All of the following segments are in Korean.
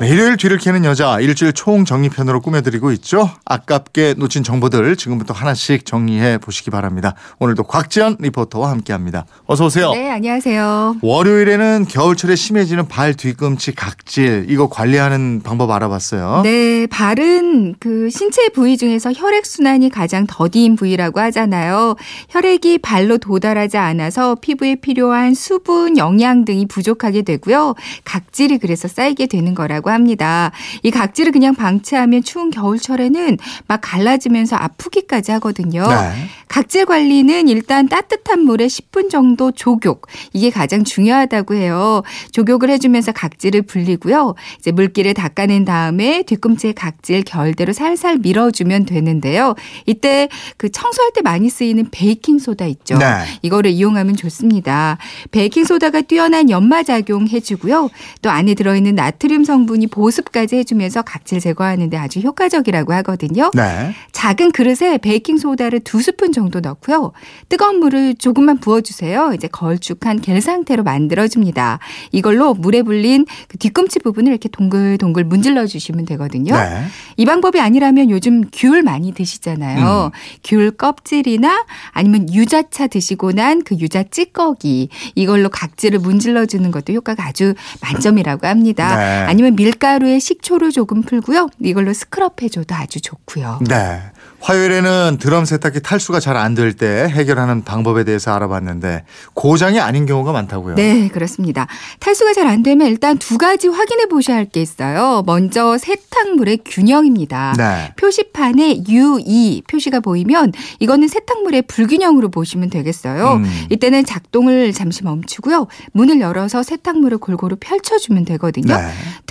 일요일 뒤를 캐는 여자 일주일 총 정리편으로 꾸며드리고 있죠. 아깝게 놓친 정보들 지금부터 하나씩 정리해 보시기 바랍니다. 오늘도 곽지연 리포터와 함께합니다. 어서 오세요. 네, 안녕하세요. 월요일에는 겨울철에 심해지는 발 뒤꿈치 각질 이거 관리하는 방법 알아봤어요. 네, 발은 그 신체 부위 중에서 혈액 순환이 가장 더딘 부위라고 하잖아요. 혈액이 발로 도달하지 않아서 피부에 필요한 수분, 영양 등이 부족하게 되고요. 각질이 그래서 쌓이게 되는 거라고 합니다. 이 각질을 그냥 방치하면 추운 겨울철에는 막 갈라지면서 아프기까지 하거든요. 네. 각질 관리는 일단 따뜻한 물에 10분 정도 조욕. 이게 가장 중요하다고 해요. 조욕을 해주면서 각질을 불리고요. 이제 물기를 닦아낸 다음에 뒤꿈치에 각질 결대로 살살 밀어주면 되는데요. 이때 그 청소할 때 많이 쓰이는 베이킹 소다 있죠. 네. 이거를 이용하면 좋습니다. 베이킹 소다가 뛰어난 연마 작용 해주고요. 또 안에 들어있는 나트륨 성분 이 보습까지 해주면서 각질 제거하는데 아주 효과적이라고 하거든요. 네. 작은 그릇에 베이킹 소다를 두 스푼 정도 넣고요. 뜨거운 물을 조금만 부어주세요. 이제 걸쭉한 겔 상태로 만들어줍니다. 이걸로 물에 불린 그 뒤꿈치 부분을 이렇게 동글동글 문질러 주시면 되거든요. 네. 이 방법이 아니라면 요즘 귤 많이 드시잖아요. 귤 껍질이나 아니면 유자차 드시고 난 그 유자 찌꺼기 이걸로 각질을 문질러 주는 것도 효과가 아주 만점이라고 합니다. 네. 아니면 밀 가루에 식초를 조금 풀고요. 이걸로 스크럽 해줘도 아주 좋고요. 네. 화요일에는 드럼 세탁기 탈수가 잘 안 될 때 해결하는 방법에 대해서 알아봤는데 고장이 아닌 경우가 많다고요. 네, 그렇습니다. 탈수가 잘 안 되면 일단 두 가지 확인해 보셔야 할 게 있어요. 먼저 세탁물의 균형입니다. 네. 표시판에 U2 표시가 보이면 이거는 세탁물의 불균형으로 보시면 되겠어요. 음. 이때는 작동을 잠시 멈추고요. 문을 열어서 세탁물을 골고루 펼쳐주면 되거든요. 네.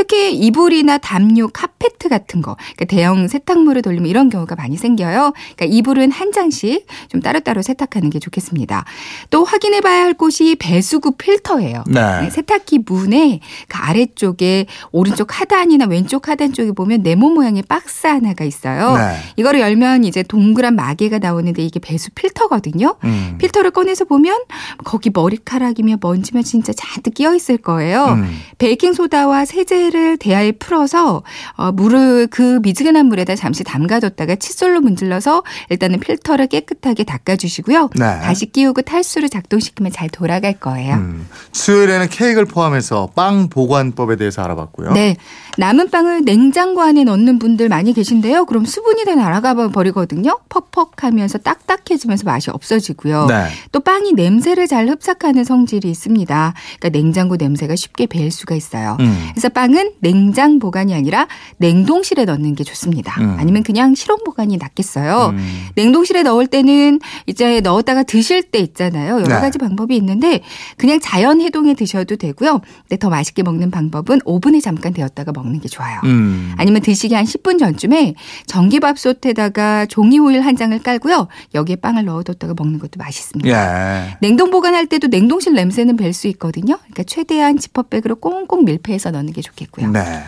특히 이불이나 담요, 카페트 같은 거, 그러니까 대형 세탁물을 돌리면 이런 경우가 많이 생겨요. 그러니까 이불은 한 장씩 좀 따로따로 세탁하는 게 좋겠습니다. 또 확인해 봐야 할 곳이 배수구 필터예요. 네. 세탁기 문에 그 아래쪽에 오른쪽 하단이나 왼쪽 하단 쪽에 보면 네모 모양의 박스 하나가 있어요. 네. 이거를 열면 이제 동그란 마개가 나오는데 이게 배수 필터거든요. 음. 필터를 꺼내서 보면 거기 머리카락이며 먼지면 진짜 잔뜩 끼어 있을 거예요. 음. 베이킹 소다와 세제를 대야에 풀어서 어, 물을 그 미지근한 물에다 잠시 담가뒀다가 칫솔로 문질러서 일단은 필터를 깨끗하게 닦아주시고요. 네. 다시 끼우고 탈수를 작동시키면 잘 돌아갈 거예요. 음. 수요일에는 케이크를 포함해서 빵 보관법에 대해서 알아봤고요. 네. 남은 빵을 냉장고 안에 넣는 분들 많이 계신데요. 그럼 수분이 다 날아가 버리거든요. 퍽퍽하면서 딱딱해지면서 맛이 없어지고요. 네. 또 빵이 냄새를 잘 흡착하는 성질이 있습니다. 그러니까 냉장고 냄새가 쉽게 배일 수가 있어요. 음. 그래서 빵은 냉장 보관이 아니라 냉동실에 넣는 게 좋습니다. 음. 아니면 그냥 실온 보관이 낫겠어요. 음. 냉동실에 넣을 때는 이제 넣었다가 드실 때 있잖아요. 여러 네. 가지 방법이 있는데 그냥 자연 해동에 드셔도 되고요. 근데 더 맛있게 먹는 방법은 오븐에 잠깐 데웠다가 먹는 게 좋아요. 음. 아니면 드시기 한 10분 전쯤에 전기밥솥에다가 종이 호일 한 장을 깔고요. 여기에 빵을 넣어뒀다가 먹는 것도 맛있습니다. 예. 냉동 보관할 때도 냉동실 냄새는 뵐 수 있거든요. 그러니까 최대한 지퍼백으로 꽁꽁 밀폐해서 넣는 게 좋겠고요. 네.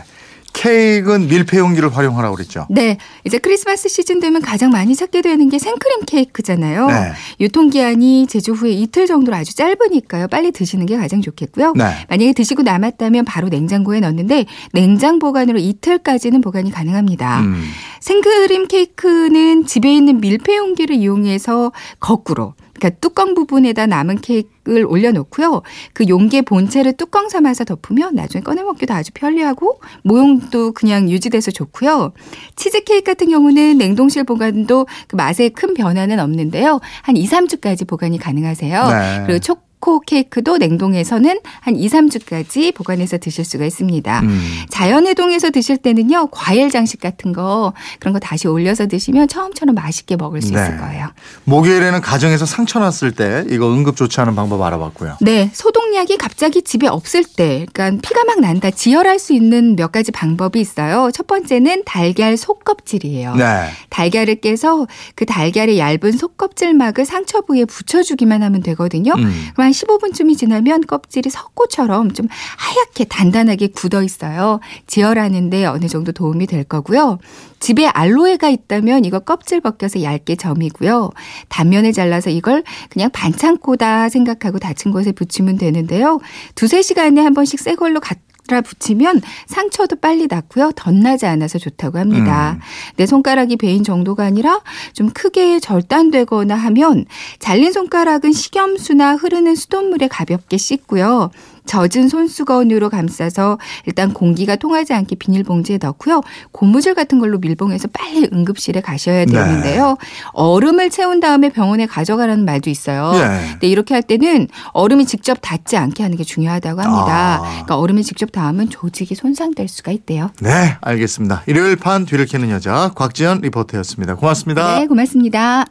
케이크는 밀폐 용기를 활용하라고 그랬죠. 네, 이제 크리스마스 시즌 되면 가장 많이 찾게 되는 게 생크림 케이크잖아요. 네. 유통기한이 제조 후에 이틀 정도로 아주 짧으니까요. 빨리 드시는 게 가장 좋겠고요. 네. 만약에 드시고 남았다면 바로 냉장고에 넣는데 냉장 보관으로 이틀까지는 보관이 가능합니다. 음. 생크림 케이크는 집에 있는 밀폐 용기를 이용해서 거꾸로 그러니까 뚜껑 부분에다 남은 케이크를 올려놓고요. 그 용기의 본체를 뚜껑 삼아서 덮으면 나중에 꺼내 먹기도 아주 편리하고 모형도 그냥 유지돼서 좋고요. 치즈 케이크 같은 경우는 냉동실 보관도 그 맛에 큰 변화는 없는데요. 한 2, 3주까지 보관이 가능하세요. 네. 그리고 초 초코 케이크도 냉동해서는 한 2, 3주까지 보관해서 드실 수가 있습니다. 음. 자연해동해서 드실 때는요, 과일 장식 같은 거, 그런 거 다시 올려서 드시면 처음처럼 맛있게 먹을 수 네. 있을 거예요. 목요일에는 가정에서 상처 났을 때 이거 응급 조치하는 방법 알아봤고요. 네, 소독 약이 갑자기 집에 없을 때, 그러니까 피가 막 난다, 지혈할 수 있는 몇 가지 방법이 있어요. 첫 번째는 달걀 속껍질이에요. 네. 달걀을 깨서 그 달걀의 얇은 속껍질막을 상처 부위에 붙여주기만 하면 되거든요. 음. 그럼 한 15분쯤이 지나면 껍질이 석고처럼 좀 하얗게 단단하게 굳어 있어요. 지혈하는데 어느 정도 도움이 될 거고요. 집에 알로에가 있다면 이거 껍질 벗겨서 얇게 점이고요. 단면을 잘라서 이걸 그냥 반창고다 생각하고 다친 곳에 붙이면 되는데 요. 두세 시간에 한 번씩 새 걸로 갖다 붙이면 상처도 빨리 낫고요. 덧나지 않아서 좋다고 합니다. 음. 내 손가락이 베인 정도가 아니라 좀 크게 절단되거나 하면 잘린 손가락은 식염수나 흐르는 수돗물에 가볍게 씻고요. 젖은 손수건으로 감싸서 일단 공기가 통하지 않게 비닐봉지에 넣고요. 고무줄 같은 걸로 밀봉해서 빨리 응급실에 가셔야 네. 되는데요. 얼음을 채운 다음에 병원에 가져가라는 말도 있어요. 예. 근데 이렇게 할 때는 얼음이 직접 닿지 않게 하는 게 중요하다고 합니다. 아. 그러니까 얼음이 직접 닿으면 조직이 손상될 수가 있대요. 네, 알겠습니다. 일요일 판 뒤를 캐는 여자 곽지연 리포터였습니다. 고맙습니다. 네, 고맙습니다.